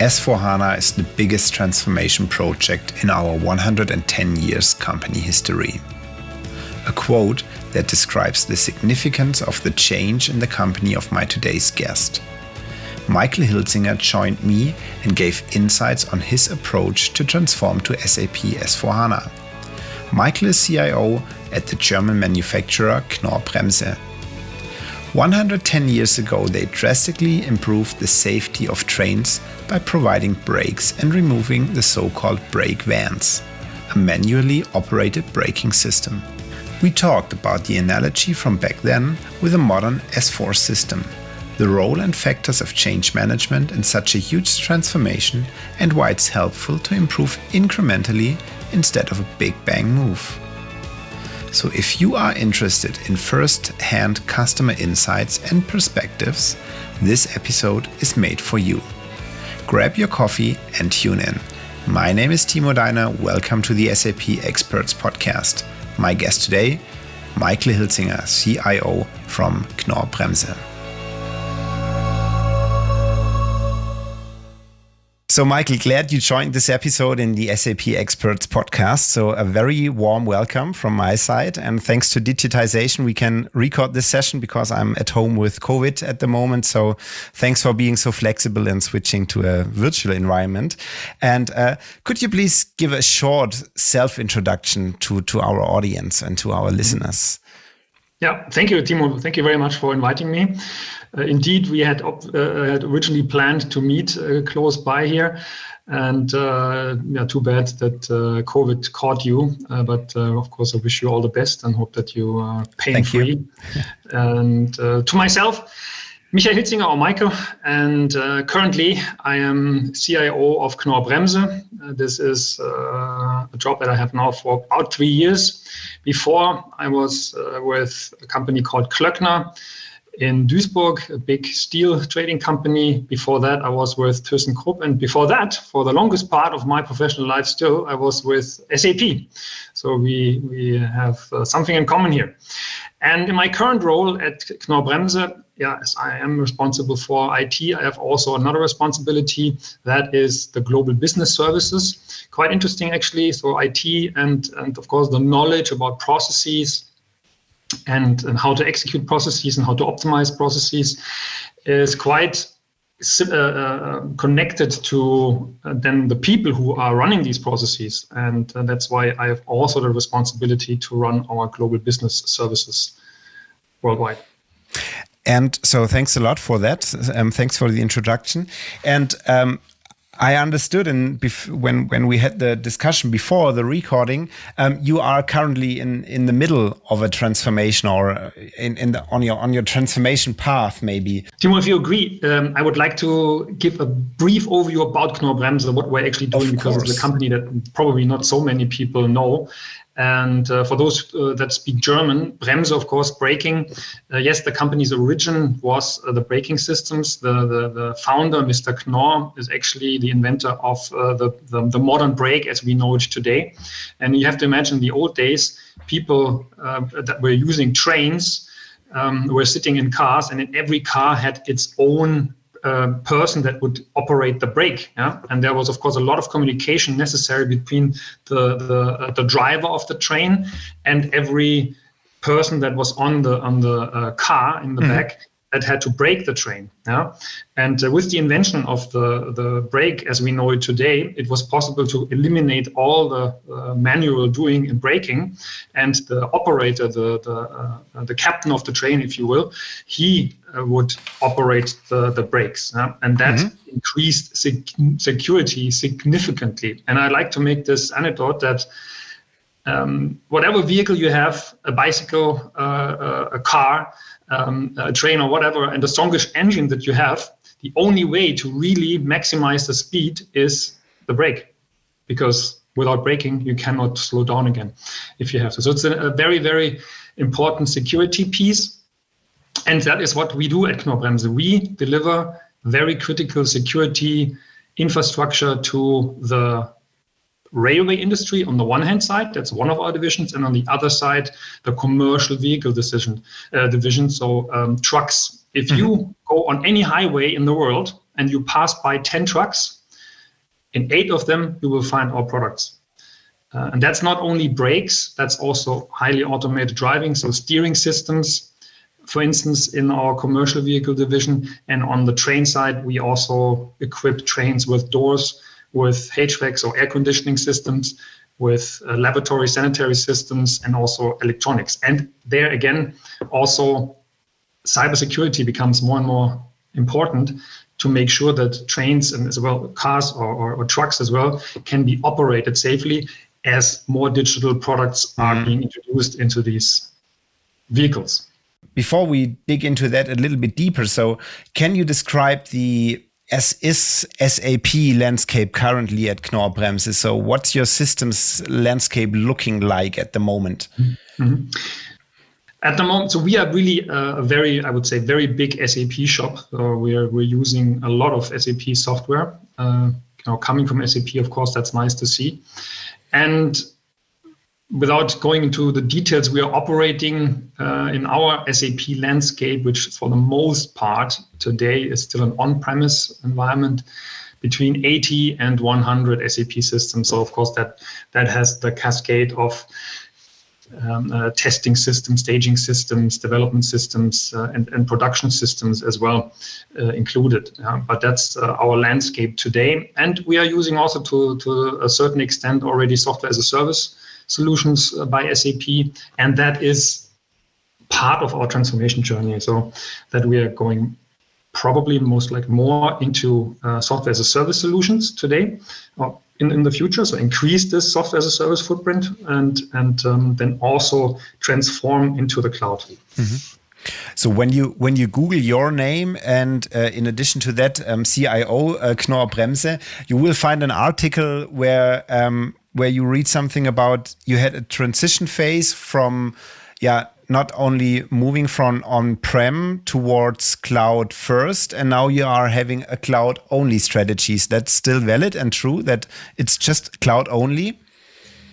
S4HANA is the biggest transformation project in our 110 years company history. A quote that describes the significance of the change in the company of my today's guest. Michael Hilzinger joined me and gave insights on his approach to transform to SAP S4HANA. Michael is CIO at the German manufacturer Knorr-Bremse 110 years ago, they drastically improved the safety of trains by providing brakes and removing the so called brake vans, a manually operated braking system. We talked about the analogy from back then with a modern S4 system, the role and factors of change management in such a huge transformation, and why it's helpful to improve incrementally instead of a big bang move. So, if you are interested in first hand customer insights and perspectives, this episode is made for you. Grab your coffee and tune in. My name is Timo Deiner. Welcome to the SAP Experts Podcast. My guest today, Michael Hilzinger, CIO from Knorr Bremse. So, Michael, glad you joined this episode in the SAP Experts podcast. So, a very warm welcome from my side. And thanks to digitization, we can record this session because I'm at home with COVID at the moment. So, thanks for being so flexible and switching to a virtual environment. And uh, could you please give a short self introduction to, to our audience and to our listeners? Yeah, thank you, Timo. Thank you very much for inviting me. Uh, indeed, we had, uh, had originally planned to meet uh, close by here. And yeah, too bad that COVID caught you. but of course, I wish you all the best and hope that you are pain free. and to myself, Michael Hilzinger or Michael, and uh, currently I am CIO of Knorr Bremse. Uh, this is uh, a job that I have now for about three years. Before I was with a company called Klöckner, in Duisburg, a big steel trading company. Before that, I was with ThyssenKrupp. And before that, for the longest part of my professional life still, I was with SAP. So we, we have uh, something in common here. And in my current role at Knorr Bremse, yes, I am responsible for IT. I have also another responsibility that is the global business services. Quite interesting, actually. So IT and, and of course, the knowledge about processes, and, and how to execute processes and how to optimize processes is quite uh, uh, connected to uh, then the people who are running these processes. And uh, that's why I have also the responsibility to run our global business services worldwide. And so, thanks a lot for that. Um, thanks for the introduction. And um, I understood, and when when we had the discussion before the recording, um, you are currently in in the middle of a transformation, or uh, in, in the, on your on your transformation path, maybe. Timo, if you agree, um, I would like to give a brief overview about Knorr Bremse, what we're actually doing, because it's a company that probably not so many people know. And uh, for those uh, that speak German, Bremse, of course, braking. Uh, yes, the company's origin was uh, the braking systems. The, the, the, founder, Mr. Knorr, is actually the inventor of uh, the, the, the, modern brake as we know it today. And you have to imagine the old days, people uh, that were using trains um, were sitting in cars, and in every car had its own uh, person that would operate the brake. Yeah? And there was, of course, a lot of communication necessary between the the, uh, the driver of the train and every person that was on the on the uh, car in the mm-hmm. back that had to brake the train. Yeah? And uh, with the invention of the, the brake as we know it today, it was possible to eliminate all the uh, manual doing in braking. And the operator, the, the, uh, the captain of the train, if you will, he uh, would operate the, the brakes. Yeah? And that mm-hmm. increased sec- security significantly. And I like to make this anecdote that um, whatever vehicle you have, a bicycle, uh, uh, a car, um, a train or whatever, and the strongest engine that you have, the only way to really maximize the speed is the brake, because without braking you cannot slow down again if you have to. So it's a, a very very important security piece, and that is what we do at Knorr-Bremse. We deliver very critical security infrastructure to the railway industry on the one hand side, that's one of our divisions, and on the other side, the commercial vehicle decision uh, division. So um, trucks. If mm-hmm. you go on any highway in the world and you pass by 10 trucks, In eight of them, you will find our products. Uh, and that's not only brakes, that's also highly automated driving, so steering systems, for instance, in our commercial vehicle division. And on the train side, we also equip trains with doors, with HVAC, or air conditioning systems, with uh, lavatory sanitary systems, and also electronics. And there again, also cybersecurity becomes more and more important to make sure that trains and as well cars or, or, or trucks as well can be operated safely as more digital products are mm. being introduced into these vehicles. Before we dig into that a little bit deeper, so can you describe the as is SAP landscape currently at Knorr-Bremse? So what's your systems landscape looking like at the moment? Mm -hmm. At the moment, so we are really a very, I would say, very big SAP shop. So we're we're using a lot of SAP software. Uh, you know, coming from SAP, of course, that's nice to see. And without going into the details, we are operating uh, in our SAP landscape, which for the most part today is still an on-premise environment between 80 and 100 SAP systems. So of course that that has the cascade of um, uh, testing systems, staging systems, development systems, uh, and, and, production systems as well uh, included. but that's uh, our landscape today. And we are using also to, to a certain extent already software as a service solutions uh, by SAP. And that is part of our transformation journey. So that we are going probably most like more into uh, software as a service solutions today or in, in the future. So increase this software as a service footprint and and um, then also transform into the cloud. Mm-hmm. So when you when you Google your name and uh, in addition to that um, CIO uh, Knorr Bremse, you will find an article where um, where you read something about you had a transition phase from yeah not only moving from on-prem towards cloud first, and now you are having a cloud-only strategies. That's still valid and true that it's just cloud only.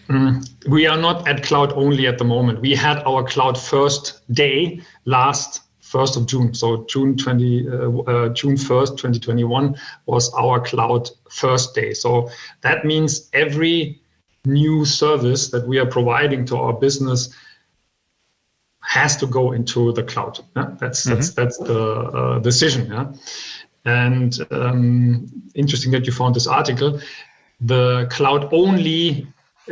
Mm, we are not at cloud only at the moment. We had our cloud first day last 1st of June. So June 20, uh, uh, June 1st, 2021 was our cloud first day. So that means every new service that we are providing to our business has to go into the cloud. Yeah? That's mm-hmm. that's that's the uh, decision. Yeah? And um, interesting that you found this article. The cloud only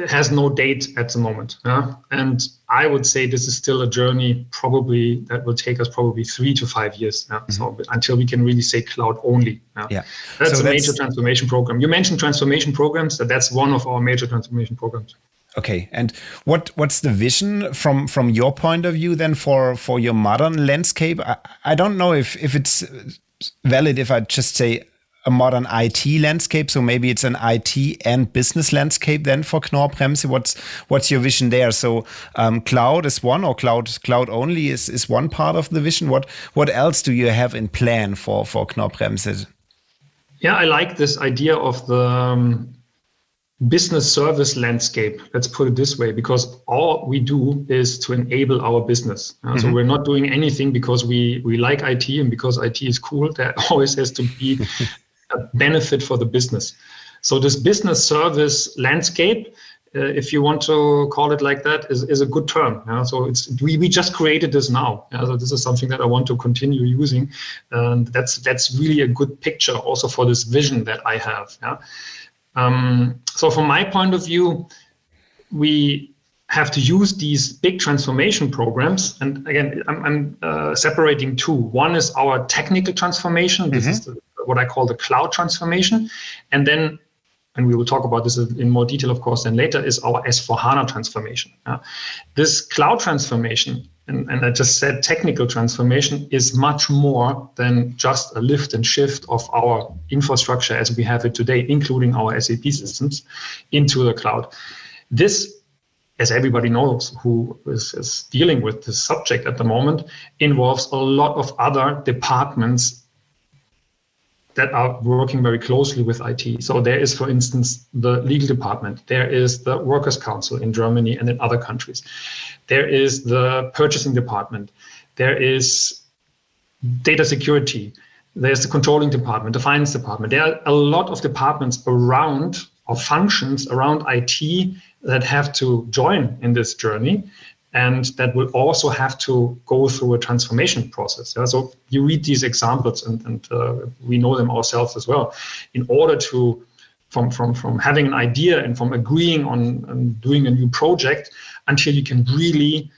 has no date at the moment. Yeah? And I would say this is still a journey, probably that will take us probably three to five years. Yeah? Mm-hmm. So until we can really say cloud only. Yeah, yeah. that's so a that's... major transformation program. You mentioned transformation programs. That that's one of our major transformation programs. Okay, and what what's the vision from from your point of view then for for your modern landscape? I, I don't know if if it's valid if I just say a modern IT landscape. So maybe it's an IT and business landscape then for Knorr-Bremse. What's what's your vision there? So um, cloud is one, or cloud cloud only is is one part of the vision. What what else do you have in plan for for Knorr-Bremse? Yeah, I like this idea of the um, business service landscape let's put it this way because all we do is to enable our business uh, mm-hmm. so we're not doing anything because we we like it and because it is cool there always has to be a benefit for the business so this business service landscape uh, if you want to call it like that is, is a good term yeah? so it's we, we just created this now yeah? so this is something that i want to continue using and that's that's really a good picture also for this vision that i have yeah? Um, so, from my point of view, we have to use these big transformation programs. And again, I'm, I'm uh, separating two. One is our technical transformation. This mm-hmm. is the, what I call the cloud transformation. And then, and we will talk about this in more detail, of course, then later, is our S4 HANA transformation. This cloud transformation and, and I just said technical transformation is much more than just a lift and shift of our infrastructure as we have it today, including our SAP systems, into the cloud. This, as everybody knows who is, is dealing with this subject at the moment, involves a lot of other departments that are working very closely with IT. So there is, for instance, the legal department, there is the workers' council in Germany and in other countries, there is the purchasing department, there is data security, there's the controlling department, the finance department. There are a lot of departments around or functions around IT that have to join in this journey and that will also have to go through a transformation process. Yeah? So you read these examples and, and uh, we know them ourselves as well. In order to from, from, from having an idea and from agreeing on, on doing a new project until you can really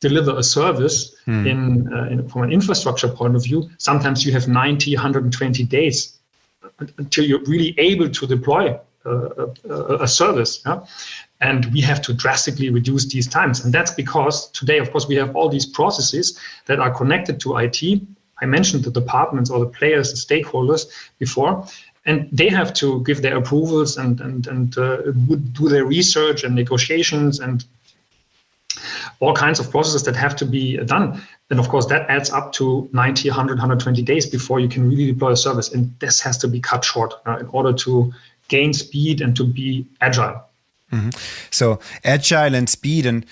deliver a service mm. in, uh, in, from an infrastructure point of view sometimes you have 90 120 days until you're really able to deploy a, a, a service yeah? And we have to drastically reduce these times and that's because today of course we have all these processes that are connected to it i mentioned the departments or the players the stakeholders before and they have to give their approvals and and and uh, do their research and negotiations and all kinds of processes that have to be done. And of course, that adds up to 90, 100, 120 days before you can really deploy a service. And this has to be cut short uh, in order to gain speed and to be agile. Mm-hmm. So, agile and speed. And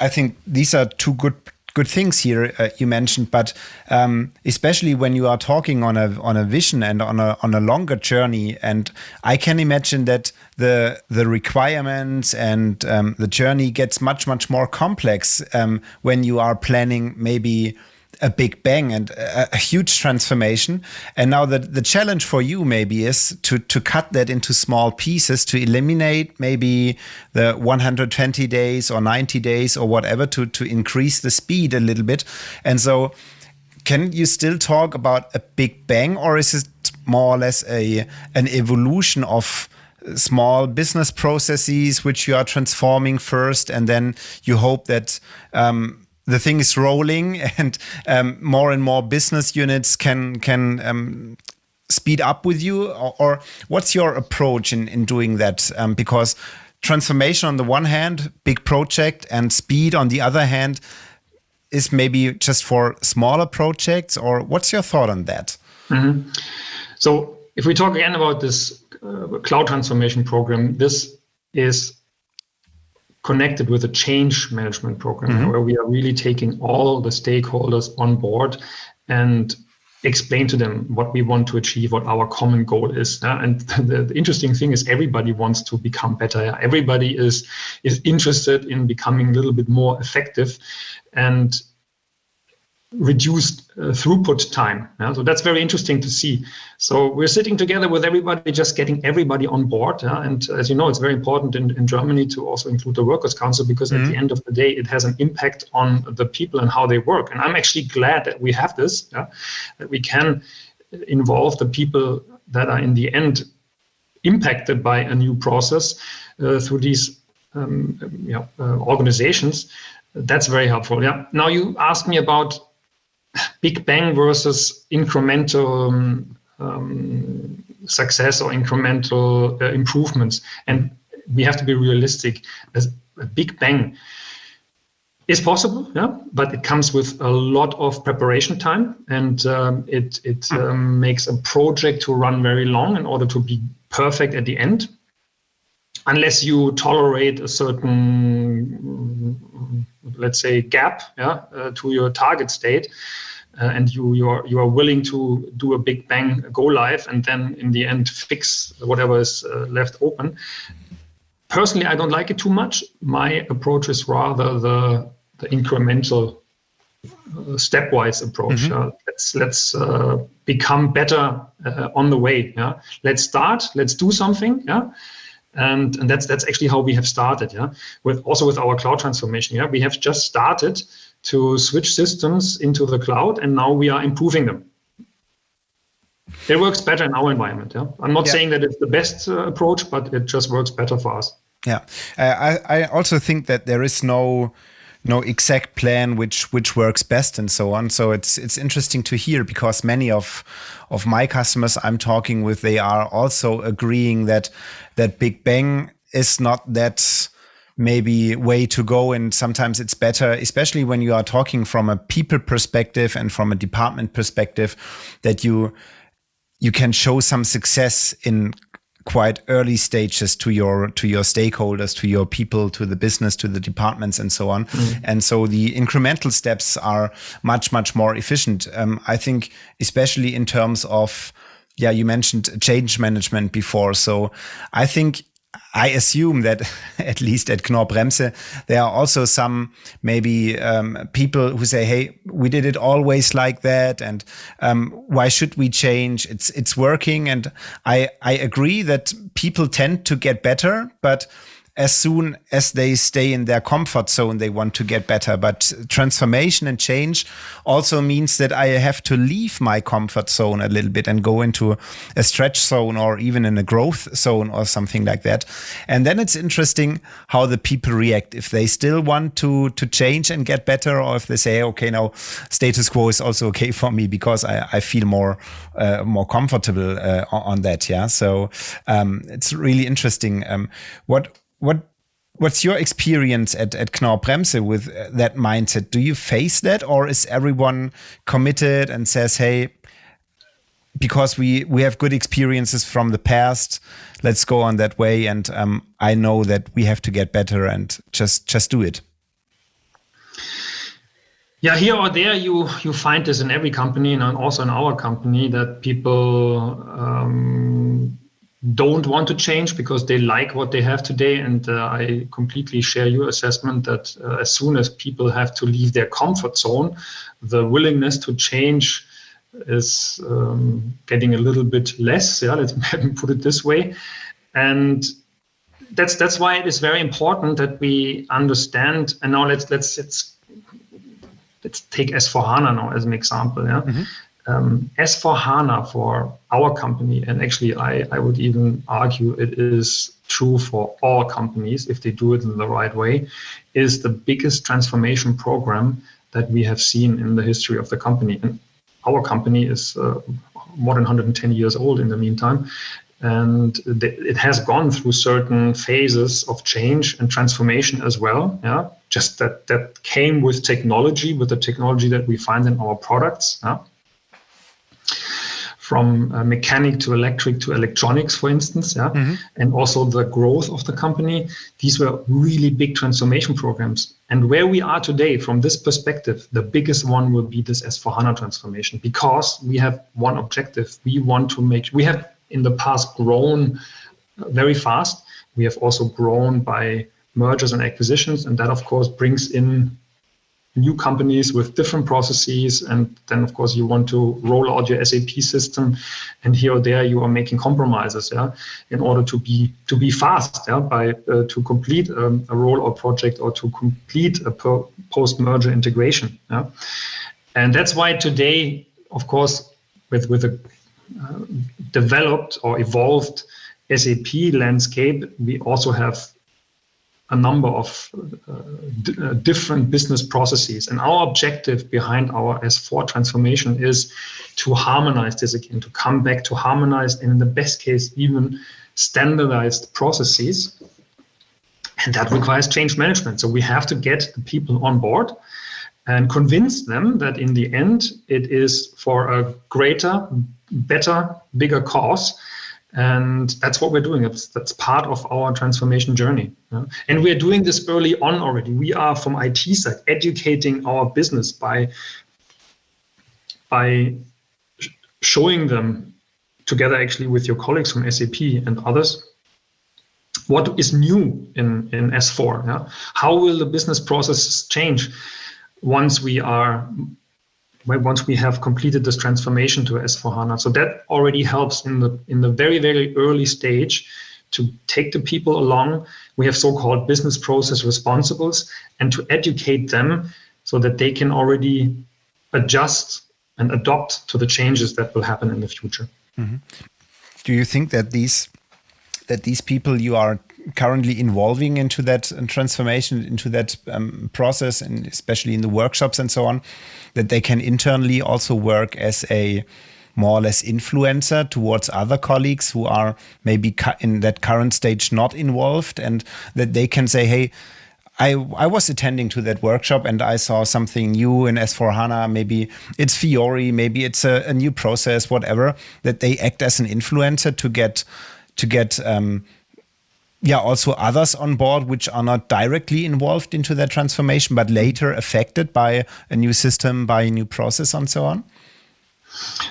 I think these are two good good things here uh, you mentioned, but um, especially when you are talking on a on a vision and on a on a longer journey, and I can imagine that the the requirements and um, the journey gets much much more complex um, when you are planning maybe a big bang and a, a, huge transformation. And now the, the challenge for you maybe is to, to cut that into small pieces to eliminate maybe the 120 days or 90 days or whatever to, to increase the speed a little bit. And so can you still talk about a big bang or is it more or less a an evolution of small business processes which you are transforming first and then you hope that um, the thing is rolling and um, more and more business units can can um, speed up with you? Or, or, what's your approach in, in doing that? Um, because transformation on the one hand big project and speed on the other hand is maybe just for smaller projects or what's your thought on that? Mm -hmm. so if we talk again about this uh, cloud transformation program this is connected with a change management program mm-hmm. where we are really taking all the stakeholders on board and explain to them what we want to achieve, what our common goal is. Uh, and the, the, interesting thing is everybody wants to become better. Everybody is is interested in becoming a little bit more effective. And reduced uh, throughput time. Yeah? So that's very interesting to see. So we're sitting together with everybody, just getting everybody on board. Yeah? And as you know, it's very important in, in Germany to also include the Workers' Council because mm-hmm. at the end of the day, it has an impact on the people and how they work. And I'm actually glad that we have this, yeah? that we can involve the people that are in the end impacted by a new process uh, through these um, you know, uh, organizations. That's very helpful. Yeah. Now you asked me about big bang versus incremental um, um, success or incremental uh, improvements. And we have to be realistic. As a big bang is possible, yeah, but it comes with a lot of preparation time, and um, it it um, makes a project to run very long in order to be perfect at the end. Unless you tolerate a certain, let's say, gap, yeah, uh, to your target state, uh, and you you are you are willing to do a big bang go live and then in the end fix whatever is uh, left open. Personally i don't like it too much. My approach is rather the the incremental uh, stepwise approach. Mm-hmm. let's let's uh, become better uh, on the way yeah. Let's start let's do something yeah and and that's that's actually how we have started yeah with also with our cloud transformation yeah we have just started to switch systems into the cloud, and now we are improving them. It works better in our environment. Yeah, I'm not yeah. saying that it's the best uh, approach, but it just works better for us. Yeah, uh, I I also think that there is no no exact plan which which works best and so on. So it's it's interesting to hear because many of of my customers I'm talking with they are also agreeing that that Big Bang is not that maybe way to go and sometimes it's better especially when you are talking from a people perspective and from a department perspective that you you can show some success in quite early stages to your to your stakeholders to your people to the business to the departments and so on mm. and so the incremental steps are much much more efficient um, i think especially in terms of yeah you mentioned change management before so i think I assume that at least at Knorr-Bremse, there are also some maybe um, people who say, "Hey, we did it always like that, and um, why should we change? It's it's working." And I I agree that people tend to get better, but as soon as they stay in their comfort zone, they want to get better. But transformation and change also means that I have to leave my comfort zone a little bit and go into a stretch zone or even in a growth zone or something like that. And then it's interesting how the people react if they still want to to change and get better, or if they say, okay, now status quo is also okay for me because I, I feel more uh, more comfortable uh, on that. Yeah, so um, it's really interesting. Um, what what what's your experience at, at Knorr-Bremse with uh, that mindset? Do you face that or is everyone committed and says, hey, because we, we have good experiences from the past, let's go on that way. And um, I know that we have to get better and just just do it. Yeah, here or there, you you find this in every company and also in our company that people um, don't want to change because they like what they have today. And uh, I completely share your assessment that uh, as soon as people have to leave their comfort zone, the willingness to change is um, getting a little bit less. Yeah, let's put it this way. And that's that's why it is very important that we understand. And now let's let's let's let's take S4 HANA now as an example. Yeah. Mm-hmm um, S4 HANA, for our company, and actually I, I would even argue it is true for all companies if they do it in the right way, is the biggest transformation program that we have seen in the history of the company. And our company is uh, more than 110 years old in the meantime. And it has gone through certain phases of change and transformation as well. Yeah, just that that came with technology, with the technology that we find in our products. Yeah? From uh, mechanic to electric to electronics, for instance, yeah, mm-hmm. and also the growth of the company. These were really big transformation programs. And where we are today, from this perspective, the biggest one will be this S4 HANA transformation because we have one objective. We want to make, we have in the past grown very fast. We have also grown by mergers and acquisitions, and that, of course, brings in new companies with different processes and then of course you want to roll out your sap system and here or there you are making compromises yeah in order to be to be fast yeah by uh, to complete um, a rollout project or to complete a post merger integration yeah. And that's why today of course with with a uh, developed or evolved sap landscape we also have a number of uh, uh, different business processes. And our objective behind our S4 transformation is to harmonize this again, to come back to harmonized and in the best case, even standardized processes. And that requires change management. So we have to get the people on board and convince them that in the end, it is for a greater, better, bigger cause and that's what we're doing that's, that's part of our transformation journey yeah? and we're doing this early on already we are from it side educating our business by by showing them together actually with your colleagues from sap and others what is new in, in s4 yeah? how will the business processes change once we are once we have completed this transformation to S4HANA. So that already helps in the in the very, very early stage to take the people along. We have so-called business process responsibles and to educate them so that they can already adjust and adopt to the changes that will happen in the future. Mm-hmm. Do you think that these that these people you are currently involving into that transformation, into that um, process, and especially in the workshops and so on, that they can internally also work as a more or less influencer towards other colleagues who are maybe in that current stage not involved, and that they can say, hey, I, I was attending to that workshop and I saw something new in S4 HANA. Maybe it's Fiori, maybe it's a, a new process, whatever, that they act as an influencer to get to get um, yeah also others on board which are not directly involved into that transformation but later affected by a new system by a new process and so on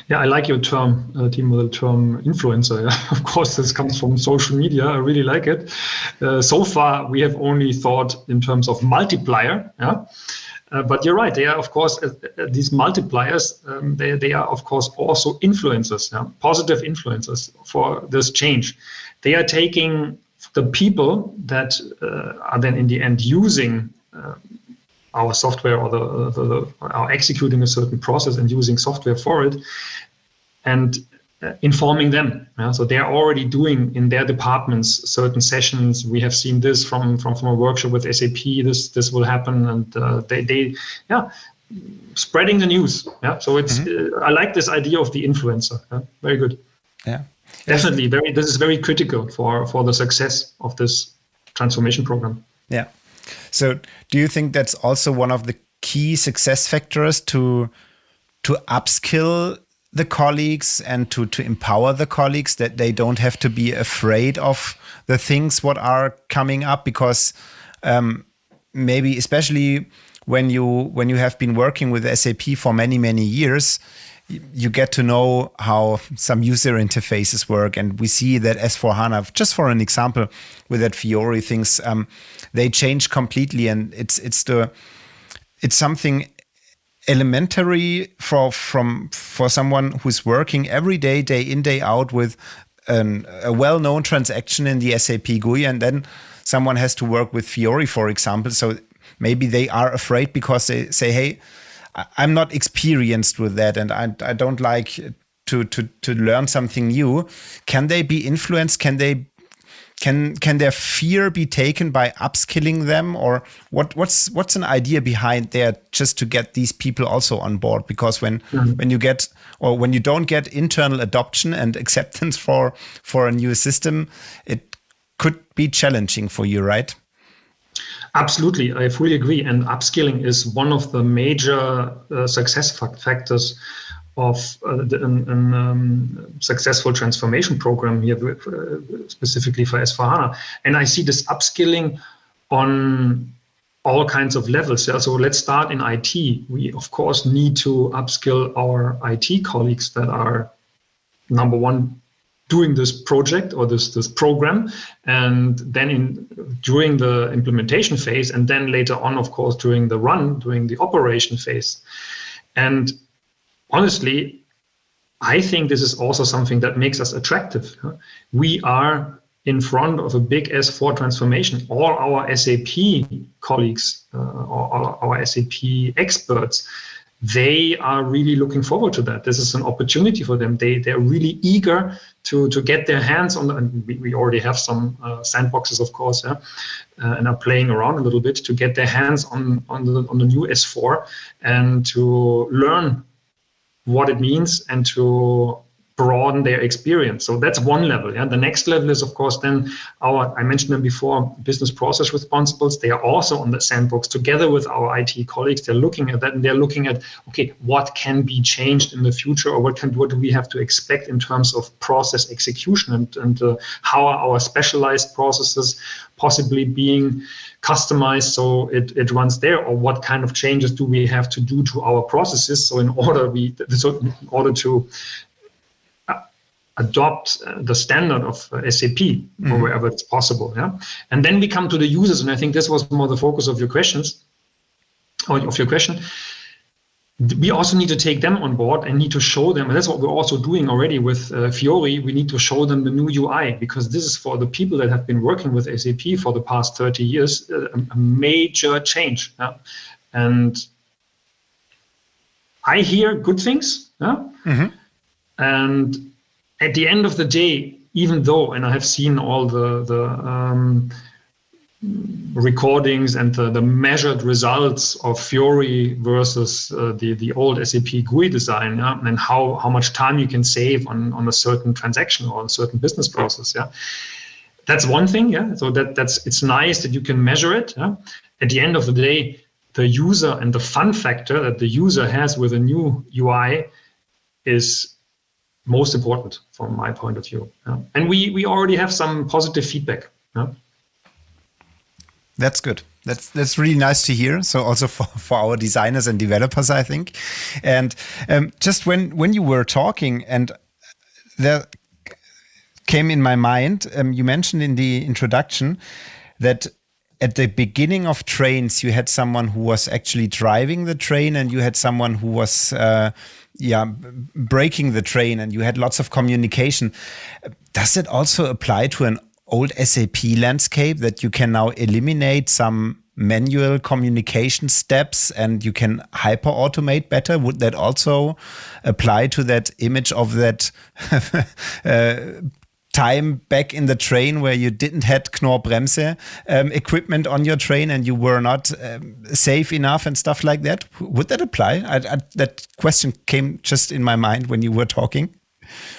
yeah, I like your term, uh, Timo, the term influencer. Of course, this comes from social media. I really like it. Uh, so far, we have only thought in terms of multiplier. Yeah. Uh, but you're right. They are, of course, uh, uh, these multipliers. Um, they, they are, of course, also influencers, yeah? positive influencers for this change. They are taking the people that uh, are then in the end using our software or the, the, the, are executing a certain process and using software for it and uh, informing them yeah? so they're already doing in their departments certain sessions we have seen this from from, from a workshop with sap this this will happen and uh, they, they yeah spreading the news yeah so it's mm-hmm. uh, i like this idea of the influencer yeah? very good yeah definitely. Very this is very critical for for the success of this transformation program. Yeah. So, do you think that's also one of the key success factors to to upskill the colleagues and to to empower the colleagues that they don't have to be afraid of the things what are coming up? Because um, maybe especially when you when you have been working with SAP for many many years you get to know how some user interfaces work. And we see that S4 HANA, just for an example, with that Fiori things, um, they change completely. And it's, it's the, it's something elementary for, from, for someone who's working every day, day in, day out with an, a well-known transaction in the SAP GUI. And then someone has to work with Fiori, for example. So maybe they are afraid because they say, hey, I'm not experienced with that, and I, I don't like to to to learn something new. Can they be influenced? Can they can can their fear be taken by upskilling them or what what's what's an idea behind there just to get these people also on board because when mm -hmm. when you get or when you don't get internal adoption and acceptance for for a new system it could be challenging for you right Absolutely, I fully agree. And upskilling is one of the major uh, success factors of uh, an um, successful transformation program here, uh, specifically for S4HANA. And I see this upskilling on all kinds of levels. Yeah? So let's start in IT. We, of course, need to upskill our IT colleagues that are number one doing this project or this this program and then in during the implementation phase and then later on of course during the run during the operation phase. And honestly i think this is also something that makes us attractive. We are in front of a big s4 transformation. All our sap colleagues uh, or our sap experts they are really looking forward to that. This is an opportunity for them. They they're really eager to to get their hands on. And we, we already have some uh, sandboxes, of course, yeah, uh, and are playing around a little bit to get their hands on on the on the new S4 and to learn what it means and to broaden their experience. So that's one level. Yeah. The next level is, of course, then our I mentioned them before, business process responsibles. They are also on the sandbox together with our IT colleagues. They're looking at that and they're looking at okay, what can be changed in the future, or what can what do we have to expect in terms of process execution and and uh, how are our specialized processes possibly being customized so it, it runs there or what kind of changes do we have to do to our processes so in order we so in order to adopt uh, the standard of uh, SAP mm-hmm. or wherever it's possible. Yeah, and then we come to the users, and I think this was more the focus of your questions or of your question. We also need to take them on board and need to show them. And that's what we're also doing already with uh, Fiori. We need to show them the new UI because this is for the people that have been working with SAP for the past 30 years, uh, a, a major change. Yeah? And I hear good things. Yeah? Mm-hmm. And at the end of the day, even though, and I have seen all the the um, recordings and the, the, measured results of Fiori versus uh, the the old SAP GUI design, yeah, and how how much time you can save on on a certain transaction or a certain business process, yeah. That's one thing, yeah. So that that's it's nice that you can measure it. Yeah? At the end of the day, the user and the fun factor that the user has with a new UI is most important from my point of view. Yeah. And we we already have some positive feedback. Yeah. That's good. That's that's really nice to hear. So also for, for our designers and developers, I think. And um, just when when you were talking, and there came in my mind, um, you mentioned in the introduction that at the beginning of trains, you had someone who was actually driving the train, and you had someone who was. Uh, yeah, breaking the train, and you had lots of communication. Does it also apply to an old SAP landscape that you can now eliminate some manual communication steps and you can hyper automate better would that also apply to that image of that uh, time back in the train where you didn't had Knorr-Bremse um, equipment on your train and you were not um, safe enough and stuff like that. Would that apply? I, I, that question came just in my mind when you were talking.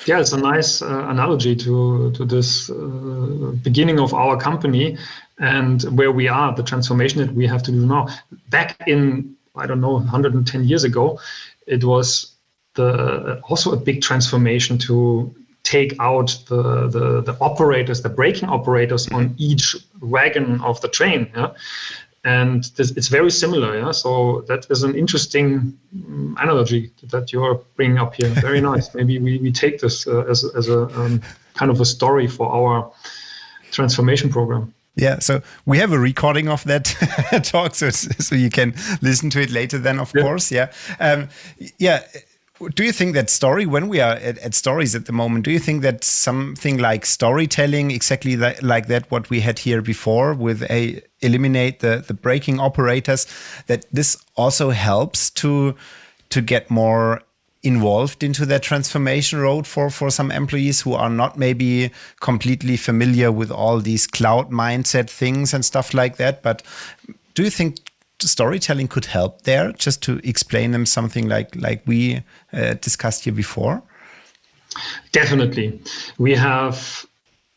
Yeah, it's a nice uh, analogy to to this uh, beginning of our company and where we are, the transformation that we have to do now. Back in I don't know 110 years ago, it was the also a big transformation to take out the, the, the operators, the braking operators on each wagon of the train. Yeah? and this, it's very similar. Yeah, so that is an interesting um, analogy that you're bringing up here. Very nice. Maybe we, we take this uh, as as a um, kind of a story for our transformation program. Yeah, so we have a recording of that talk, so so you can listen to it later. Then, of yeah. course, yeah, um, yeah do you think that story when we are at, at, stories at the moment do you think that something like storytelling exactly that, like that what we had here before with a eliminate the the braking operators that this also helps to to get more involved into that transformation road for for some employees who are not maybe completely familiar with all these cloud mindset things and stuff like that? But do you think storytelling could help there, just to explain them something like like we uh, discussed here before? Definitely, we have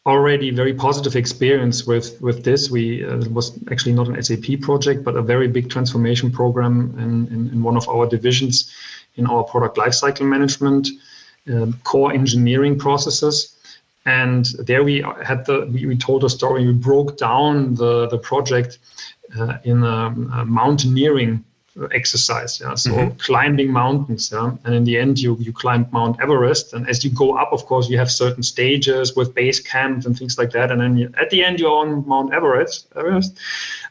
already very positive experience with with this. We uh, it was actually not an SAP project, but a very big transformation program in, in, in one of our divisions in our product lifecycle management, um, core engineering processes. And there we had the we, we told a story. We broke down the the project in a, a, mountaineering exercise. Yeah, so mm-hmm. climbing mountains. Yeah, and in the end, you you climb Mount Everest, and as you go up, of course, you have certain stages with base camp and things like that. And then you, at the end, you're on Mount Everest. Everest.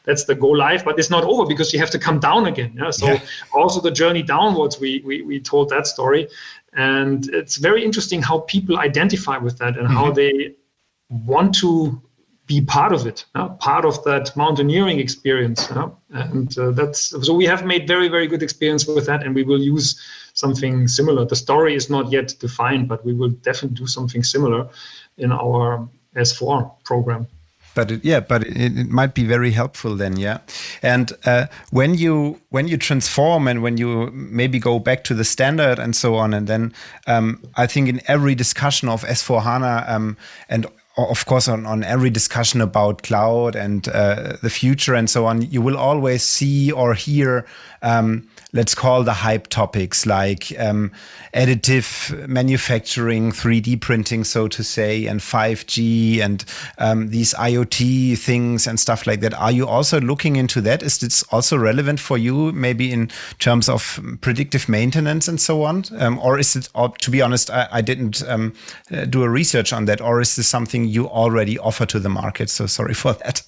That's the go live, but it's not over because you have to come down again. Yeah. So yeah. also the journey downwards, we, we we told that story, and it's very interesting how people identify with that and mm-hmm. how they want to be part of it, uh, part of that mountaineering experience. Uh, and uh, that's so we have made very, very good experience with that, and we will use something similar. The story is not yet defined, but we will definitely do something similar in our S4 program. But it, yeah, but it, it, might be very helpful then, yeah. And uh, when you when you transform and when you maybe go back to the standard and so on, and then um, I think in every discussion of S4 HANA um, and of course, on, on every discussion about cloud and uh, the future and so on, you will always see or hear um, let's call the hype topics like um, additive manufacturing, 3D printing, so to say, and 5G and um, these IoT things and stuff like that. Are you also looking into that? Is this also relevant for you, maybe in terms of predictive maintenance and so on? Um, or is it, or to be honest, I, I didn't um, uh, do a research on that, or is this something you already offer to the market? So sorry for that.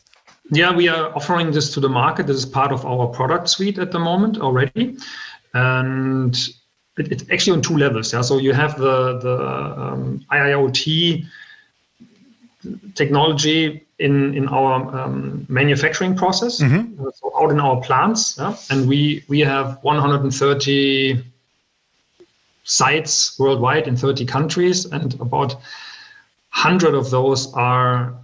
Yeah, we are offering this to the market. This is part of our product suite at the moment already, and it, it's actually on two levels. Yeah, so you have the the um, IIoT technology in in our um, manufacturing process, mm-hmm. so out in our plants, yeah? and we we have 130 sites worldwide in 30 countries, and about 100 of those are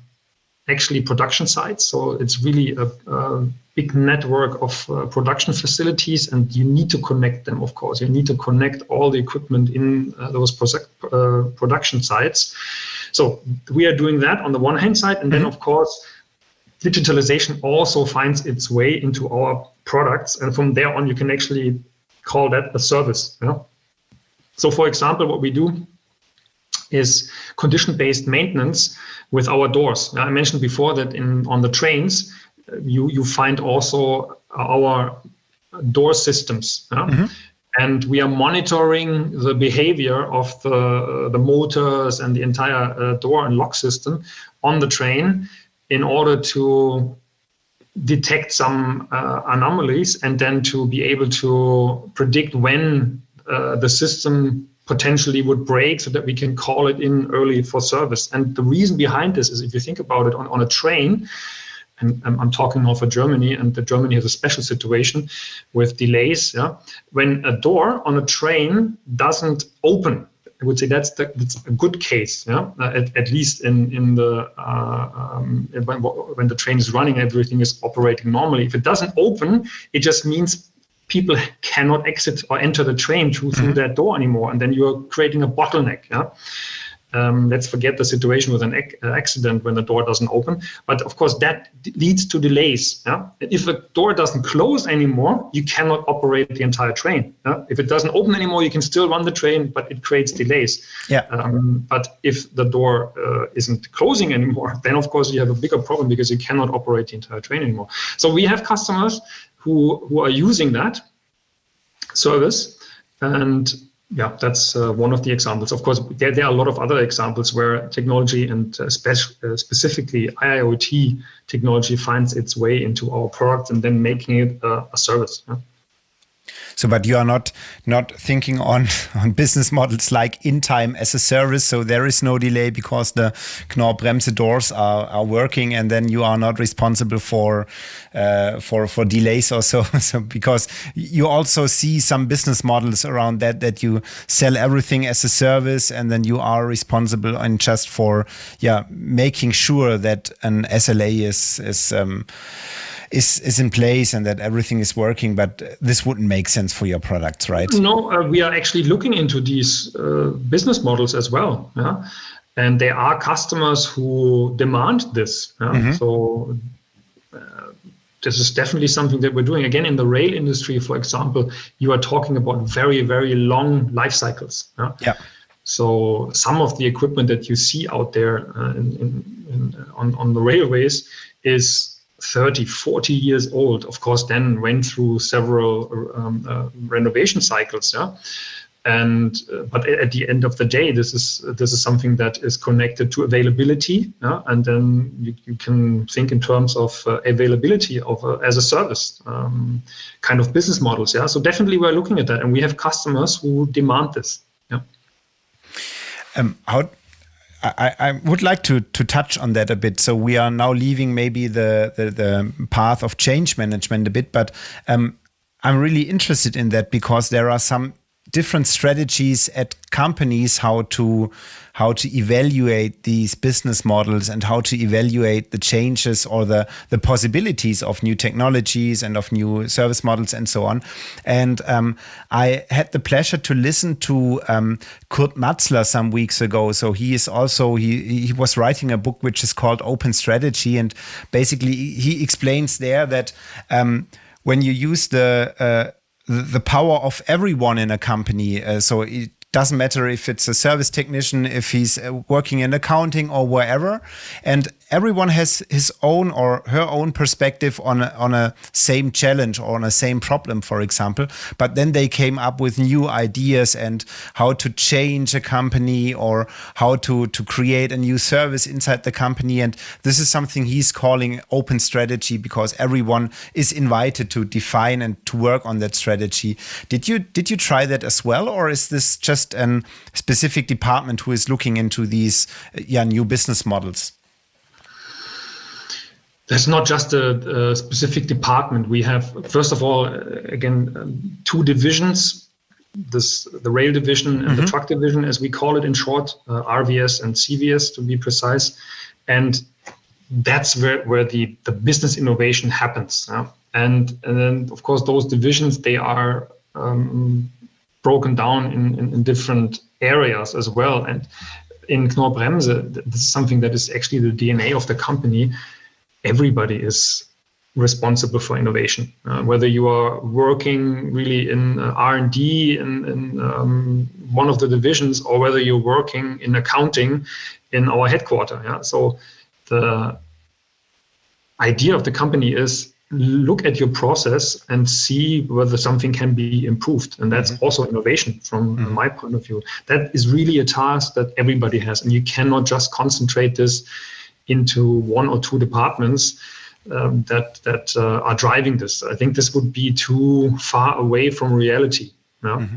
actually production sites. So it's really a, a big network of uh, production facilities, and you need to connect them, of course. You need to connect all the equipment in uh, those uh, production sites. So we are doing that on the one hand side, and then, mm-hmm. of course, digitalization also finds its way into our products. And from there on, you can actually call that a service. Yeah? So, for example, what we do is condition-based maintenance with our doors. I mentioned before that in on the trains, you you find also our door systems. Yeah? Mm-hmm. And we are monitoring the behavior of the, the motors and the entire uh, door and lock system on the train in order to detect some uh, anomalies and then to be able to predict when uh, the system potentially would break so that we can call it in early for service. And the reason behind this is if you think about it on, on a train, and I'm, talking now for Germany, and the Germany has a special situation with delays. Yeah, when a door on a train doesn't open, I would say that's the, that's a good case. Yeah, uh, at, at least in in the uh, um, when, when the train is running, everything is operating normally. If it doesn't open, it just means people cannot exit or enter the train through, through mm-hmm. that door anymore, and then you're creating a bottleneck. Yeah. Um, let's forget the situation with an ac- uh, accident when the door doesn't open. But of course, that d- leads to delays. Yeah? If a door doesn't close anymore, you cannot operate the entire train. Yeah? If it doesn't open anymore, you can still run the train, but it creates delays. Yeah. Um, but if the door uh, isn't closing anymore, then of course you have a bigger problem because you cannot operate the entire train anymore. So we have customers who who are using that service and yeah, that's uh, one of the examples. Of course, there, there are a lot of other examples where technology and uh, spe- uh, specifically IoT technology finds its way into our products and then making it a service. Yeah? So, but you are not not thinking on on business models like in time as a service. So there is no delay because the Knorr-Bremse doors are, are working, and then you are not responsible for uh, for for delays or so. So because you also see some business models around that that you sell everything as a service, and then you are responsible and just for yeah making sure that an SLA is is um, is is in place and that everything is working but this wouldn't make sense for your products right no uh, we are actually looking into these uh, business models as well yeah? and there are customers who demand this yeah? mm-hmm. so uh, this is definitely something that we're doing again in the rail industry for example you are talking about very very long life cycles yeah, yeah. So some of the equipment that you see out there uh, in, in, in, on, on the railways is 30, 40 years old, of course, then went through several um, uh, renovation cycles. Yeah. And uh, but at the end of the day, this is this is something that is connected to availability, yeah? and then you, you can think in terms of uh, availability of uh, as a service um, kind of business models. Yeah, so definitely we're looking at that, and we have customers who demand this. Yeah. Um, how I, I, would like to to touch on that a bit. So we are now leaving maybe the the, the path of change management a bit, but um, I'm really interested in that because there are some different strategies at companies how to how to evaluate these business models and how to evaluate the changes or the the possibilities of new technologies and of new service models and so on. And um, I had the pleasure to listen to um, Kurt Matzler some weeks ago. So he is also he he was writing a book which is called Open Strategy, and basically he explains there that. Um, when you use the uh, the power of everyone in a company. Uh, so it doesn't matter if it's a service technician, if he's uh, working in accounting or wherever. And everyone has his own or her own perspective on a, on a same challenge or on a same problem, for example. But then they came up with new ideas and how to change a company or how to, to create a new service inside the company. And this is something he's calling open strategy because everyone is invited to define and to work on that strategy. Did you did you try that as well, or is this just a specific department who is looking into these uh, yeah new business models? There's not just a, a, specific department. We have, first of all, again, um, two divisions. This the rail division and mm-hmm. the truck division, as we call it in short, uh, RVS and CVS to be precise, and that's where, where the, the business innovation happens. Uh, and, and then, of course, those divisions they are um, broken down in, in, in different areas as well. And in Knorr-Bremse, this is something that is actually the DNA of the company everybody is responsible for innovation. Uh, whether you are working really in uh, R&D in, and um, one of the divisions or whether you're working in accounting in our headquarter. Yeah. So the idea of the company is look at your process and see whether something can be improved and that's mm-hmm. also innovation from mm-hmm. my point of view that is really a task that everybody has and you cannot just concentrate this into one or two departments um, that that uh, are driving this i think this would be too far away from reality yeah? mm-hmm.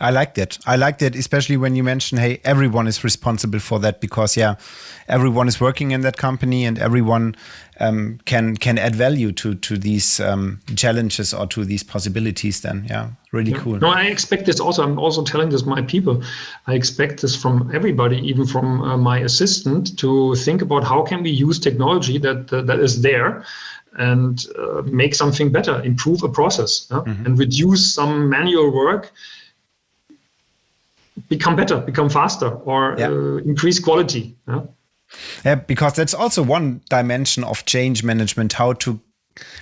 I like that. I like that, especially when you mention, hey, everyone is responsible for that because, yeah, everyone is working in that company and everyone um, can can add value to to these um, challenges or to these possibilities. Then, yeah, really yeah. cool. No, I expect this also. I'm also telling this my people. I expect this from everybody, even from uh, my assistant, to think about how can we use technology that uh, that is there and uh, make something better, improve a process, yeah? mm-hmm. and reduce some manual work become better, become faster, or yeah. uh, increase quality. Yeah? yeah, because that's also one dimension of change management: how to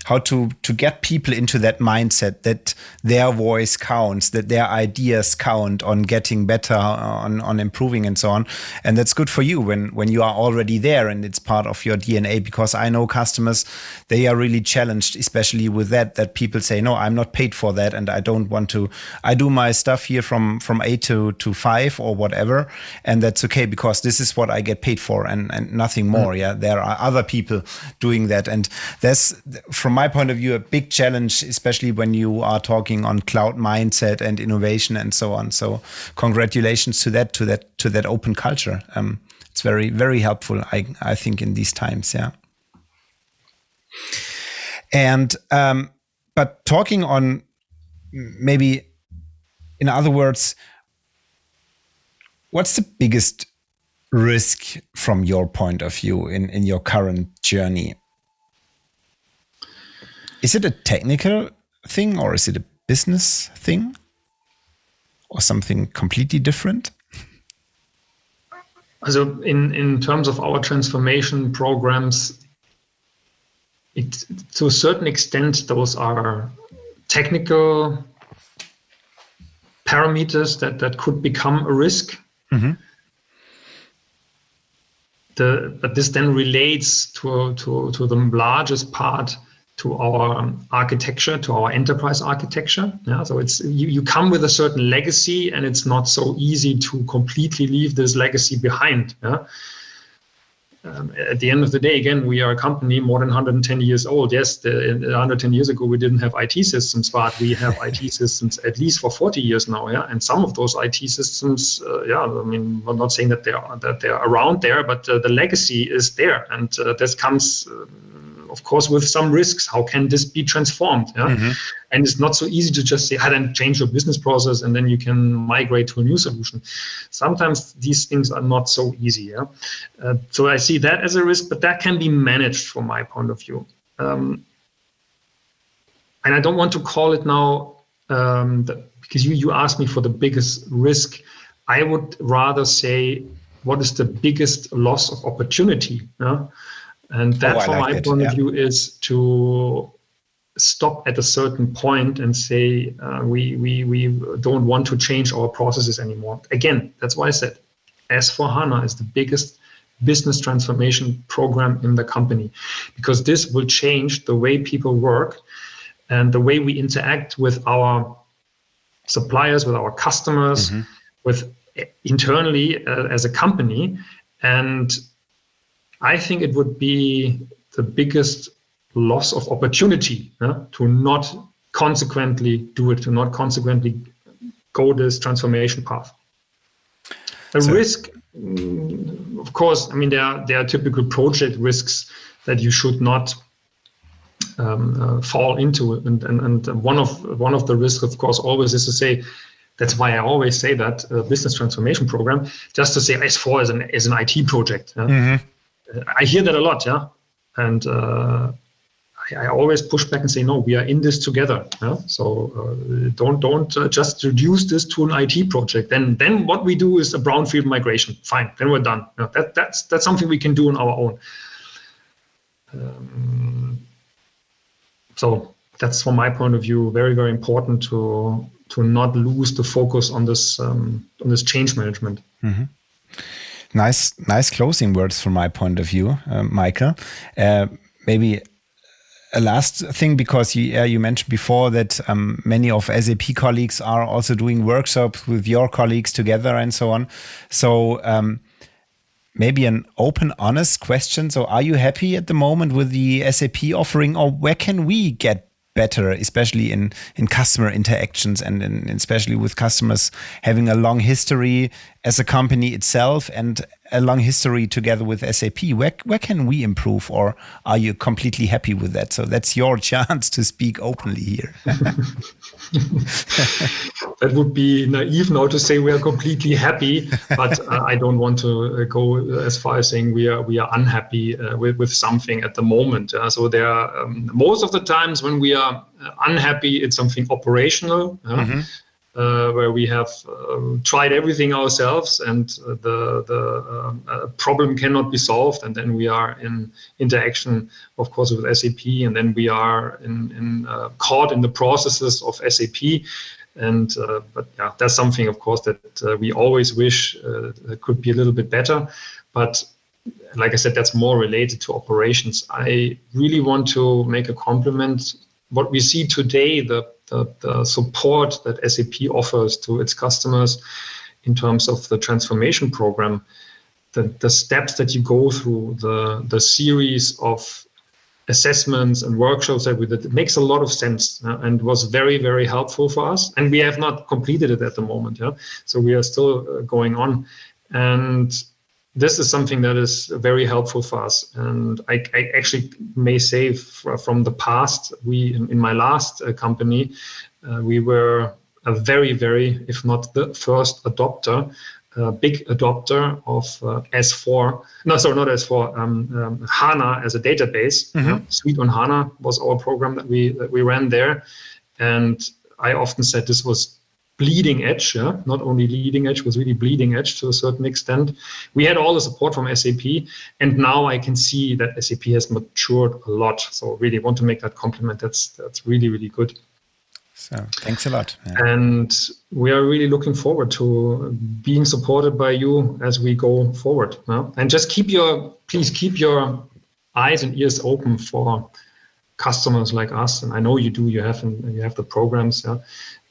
how to to get people into that mindset that their voice counts that their ideas count on getting better on on improving and so on and that's good for you when when you are already there and it's part of your dna because i know customers they are really challenged especially with that that people say no i'm not paid for that and i don't want to i do my stuff here from from 8 to to 5 or whatever and that's okay because this is what i get paid for and and nothing more mm. yeah there are other people doing that and there's from my point of view, a big challenge, especially when you are talking on cloud mindset and innovation and so on. So, congratulations to that, to that, to that open culture. Um, it's very, very helpful. I, I think in these times, yeah. And um, but talking on maybe, in other words, what's the biggest risk from your point of view in in your current journey? Is it a technical thing or is it a business thing or something completely different? So, in, in terms of our transformation programs, it, to a certain extent, those are technical parameters that, that could become a risk. Mm-hmm. The, but this then relates to, to, to the largest part to our architecture, to our enterprise architecture. Yeah, so it's you, you come with a certain legacy, and it's not so easy to completely leave this legacy behind. Yeah. Um, at the end of the day, again, we are a company more than 110 years old. Yes, the, 110 years ago we didn't have IT systems, but we have IT systems at least for 40 years now. Yeah, and some of those IT systems, uh, yeah, I mean, I'm not saying that they are that they're around there, but uh, the legacy is there, and uh, this comes uh, of course, with some risks. How can this be transformed? Yeah? Mm-hmm. And it's not so easy to just say, I then change your business process and then you can migrate to a new solution. Sometimes these things are not so easy. Yeah? Uh, so I see that as a risk, but that can be managed from my point of view. Um, and I don't want to call it now um, the, because you, you asked me for the biggest risk. I would rather say, what is the biggest loss of opportunity? Yeah? And that, oh, from like my it. point yeah. of view, is to stop at a certain point and say uh, we, we, we don't want to change our processes anymore. Again, that's why I said S4 HANA is the biggest business transformation program in the company because this will change the way people work and the way we interact with our suppliers, with our customers, mm-hmm. with internally uh, as a company. And I think it would be the biggest loss of opportunity yeah, to not consequently do it, to not consequently go this transformation path. A so, risk, mm, of course, I mean there are there are typical project risks that you should not um, uh, fall into, and, and and one of one of the risks, of course, always is to say. That's why I always say that uh, business transformation program, just to say S4 is an is an IT project. Yeah? Mm-hmm I hear that a lot, yeah, and uh, I, I, always push back and say, no, we are in this together. Yeah? So uh, don't don't uh, just reduce this to an IT project. Then then what we do is a brownfield migration. Fine, then we're done. Yeah, that that's that's something we can do on our own. Um, so that's from my point of view very very important to to not lose the focus on this um, on this change management. Mm-hmm. Nice, nice closing words from my point of view, uh, Michael. Uh, maybe a last thing because you, uh, you mentioned before that um, many of SAP colleagues are also doing workshops with your colleagues together and so on. So um, maybe an open, honest question. So are you happy at the moment with the SAP offering, or where can we get better, especially in in customer interactions and in, especially with customers having a long history as a company itself and a long history together with SAP. Where where can we improve, or are you completely happy with that? So that's your chance to speak openly here. that would be naive now to say we are completely happy, but uh, I don't want to uh, go as far as saying we are we are unhappy uh, with, with something at the moment. Uh, so there are um, most of the times when we are uh, unhappy, it's something operational. Mm -hmm uh, where we have uh, tried everything ourselves and uh, the the um, uh, problem cannot be solved. And then we are in interaction of course with SAP and then we are in, in uh, caught in the processes of SAP and uh, but yeah that's something of course that we always wish could be a little bit better. But like I said that's more related to operations. I really want to make a compliment what we see today the the, the support that SAP offers to its customers in terms of the transformation program, the, the steps that you go through, the, the series of assessments and workshops that we did, it makes a lot of sense and was very, very helpful for us. And we have not completed it at the moment. Yeah. So we are still uh, going on. And this is something that is very helpful for us. And I, I actually may say from the past, we in, my last uh, company, uh, we were a very, very, if not the first adopter, a big adopter of uh, S4. No, sorry, not S4. Um, um, HANA as a database. Mm-hmm. Suite on HANA was our program that we that we ran there, and I often said this was bleeding edge, yeah? not only leading edge, was really bleeding edge to a certain extent. We had all the support from SAP, and now I can see that SAP has matured a lot. So really want to make that compliment. That's that's really really good. So thanks a lot. Yeah. And we are really looking forward to being supported by you as we go forward. Yeah? And just keep your please keep your eyes and ears open for customers like us. And I know you do. You have you have the programs. Yeah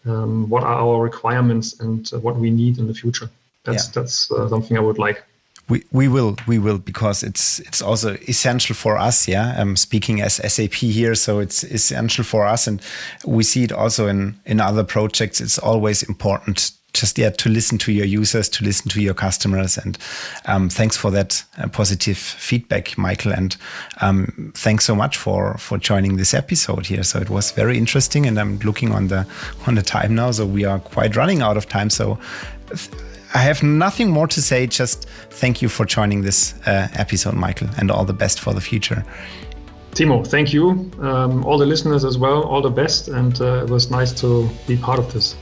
um, what are our requirements and uh, what we need in the future. That's yeah. that's uh, something I would like. We, we will we will because it's it's also essential for us yeah I'm speaking as SAP here so it's essential for us and we see it also in in other projects it's always important just yeah to listen to your users to listen to your customers and um, thanks for that uh, positive feedback michael and um, thanks so much for for joining this episode here so it was very interesting and i'm looking on the on the time now so we are quite running out of time so I have nothing more to say. Just thank you for joining this uh, episode, Michael, and all the best for the future. Timo, thank you. Um, all the listeners as well, all the best. And uh, it was nice to be part of this.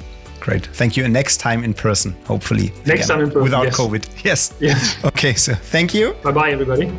Great. Thank you. And next time in person, hopefully. Next again, time in person. Without yes. COVID. Yes. Yes. Okay. So thank you. Bye bye, everybody.